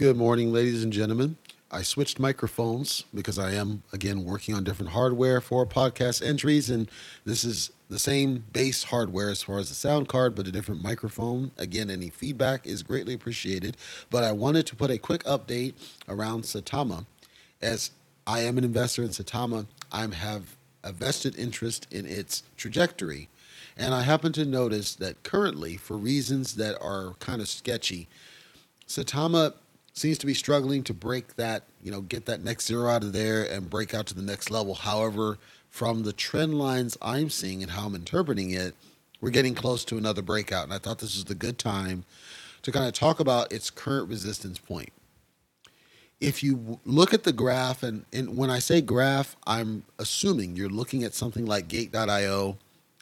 Good morning, ladies and gentlemen. I switched microphones because I am, again, working on different hardware for podcast entries. And this is the same base hardware as far as the sound card, but a different microphone. Again, any feedback is greatly appreciated. But I wanted to put a quick update around Saitama. As I am an investor in Saitama, I have a vested interest in its trajectory. And I happen to notice that currently, for reasons that are kind of sketchy, Saitama seems to be struggling to break that, you know, get that next zero out of there and break out to the next level. However, from the trend lines I'm seeing and how I'm interpreting it, we're getting close to another breakout. And I thought this was the good time to kind of talk about its current resistance point. If you look at the graph, and, and when I say graph, I'm assuming you're looking at something like gate.io,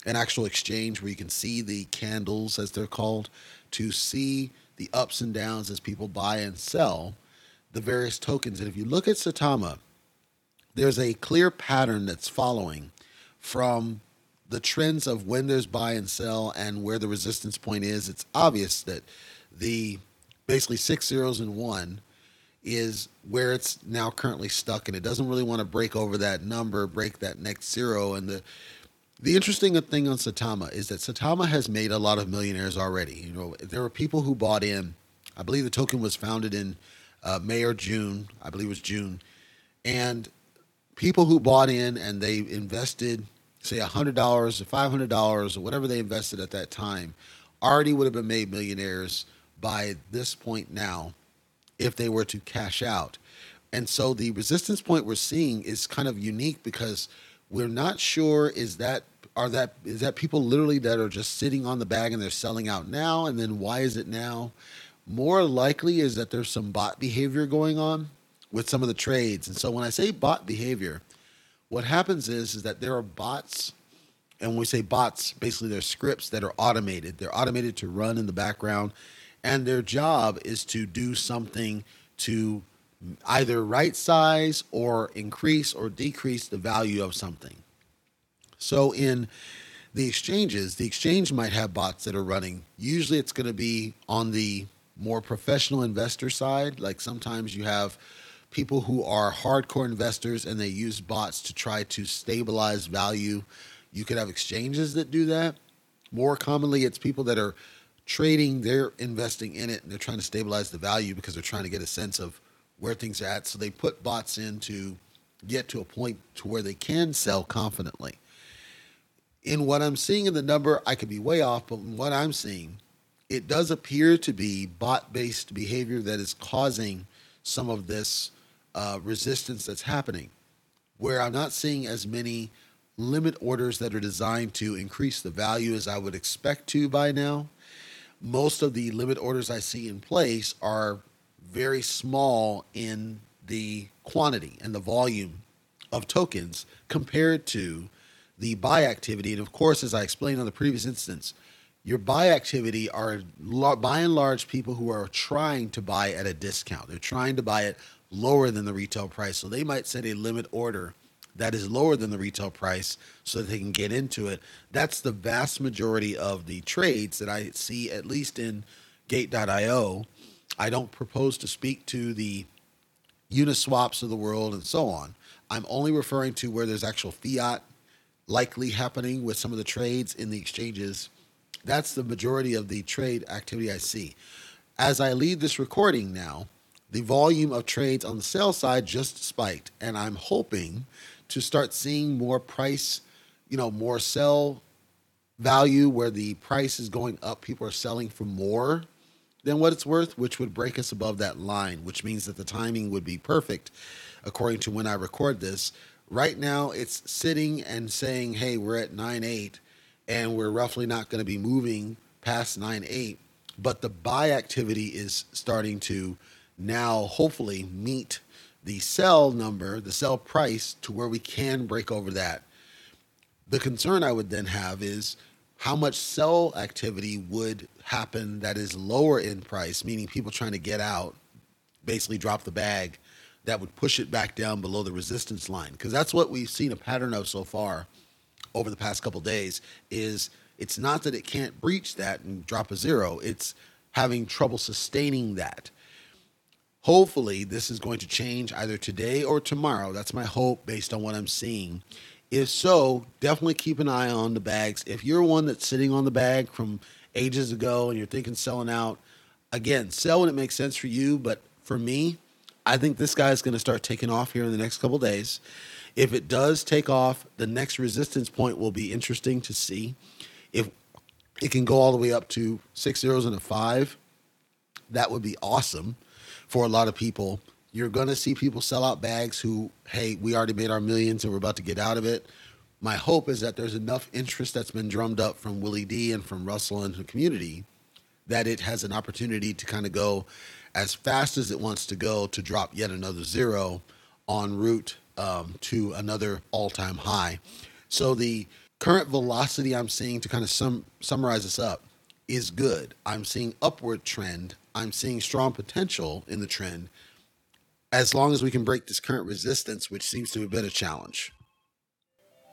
an actual exchange where you can see the candles, as they're called, to see the ups and downs as people buy and sell the various tokens. And if you look at Saitama, there's a clear pattern that's following from the trends of when there's buy and sell and where the resistance point is. It's obvious that the basically six zeros and one is where it's now currently stuck and it doesn't really want to break over that number, break that next zero. And the the interesting thing on Saitama is that Saitama has made a lot of millionaires already. You know, there were people who bought in. I believe the token was founded in uh, May or June. I believe it was June, and people who bought in and they invested, say hundred dollars or five hundred dollars or whatever they invested at that time, already would have been made millionaires by this point now, if they were to cash out. And so the resistance point we're seeing is kind of unique because we're not sure is that are that is that people literally that are just sitting on the bag and they're selling out now and then why is it now? More likely is that there's some bot behavior going on with some of the trades. And so when I say bot behavior, what happens is is that there are bots and when we say bots, basically they're scripts that are automated. They're automated to run in the background and their job is to do something to either right size or increase or decrease the value of something. So in the exchanges, the exchange might have bots that are running. Usually it's going to be on the more professional investor side. Like sometimes you have people who are hardcore investors and they use bots to try to stabilize value. You could have exchanges that do that. More commonly, it's people that are trading, they're investing in it and they're trying to stabilize the value because they're trying to get a sense of where things are at. So they put bots in to get to a point to where they can sell confidently. In what I'm seeing in the number, I could be way off, but what I'm seeing, it does appear to be bot-based behavior that is causing some of this uh, resistance that's happening. Where I'm not seeing as many limit orders that are designed to increase the value as I would expect to by now. Most of the limit orders I see in place are very small in the quantity and the volume of tokens compared to the buy activity. And of course, as I explained on the previous instance, your buy activity are by and large people who are trying to buy at a discount. They're trying to buy it lower than the retail price. So they might set a limit order that is lower than the retail price so that they can get into it. That's the vast majority of the trades that I see, at least in gate.io, I don't propose to speak to the Uniswaps of the world and so on. I'm only referring to where there's actual fiat likely happening with some of the trades in the exchanges. That's the majority of the trade activity I see. As I leave this recording now, the volume of trades on the sell side just spiked, and I'm hoping to start seeing more price, you know, more sell value where the price is going up. People are selling for more than what it's worth, which would break us above that line, which means that the timing would be perfect according to when I record this. Right now, it's sitting and saying, hey, we're at 9 8, and we're roughly not going to be moving past 9.8. But the buy activity is starting to now hopefully meet the sell number, the sell price to where we can break over that. The concern I would then have is how much sell activity would happen that is lower in price, meaning people trying to get out, basically drop the bag, that would push it back down below the resistance line. Because that's what we've seen a pattern of so far over the past couple days. Is it's not that it can't breach that and drop a zero; it's having trouble sustaining that. Hopefully, this is going to change either today or tomorrow. That's my hope based on what I'm seeing. If so, definitely keep an eye on the bags. If you're one that's sitting on the bag from ages ago and you're thinking selling out, again, sell when it makes sense for you. But for me, I think this guy is going to start taking off here in the next couple days. If it does take off, the next resistance point will be interesting to see. If it can go all the way up to six zeros and a five, that would be awesome for a lot of people. You're going to see people sell out bags who, hey, we already made our millions and we're about to get out of it. My hope is that there's enough interest that's been drummed up from Willie D and from Russell and the community that it has an opportunity to kind of go as fast as it wants to go to drop yet another zero en route um, to another all time high. So the current velocity I'm seeing to kind of sum, summarize this up is good. I'm seeing upward trend. I'm seeing strong potential in the trend as long as we can break this current resistance, which seems to have been a challenge.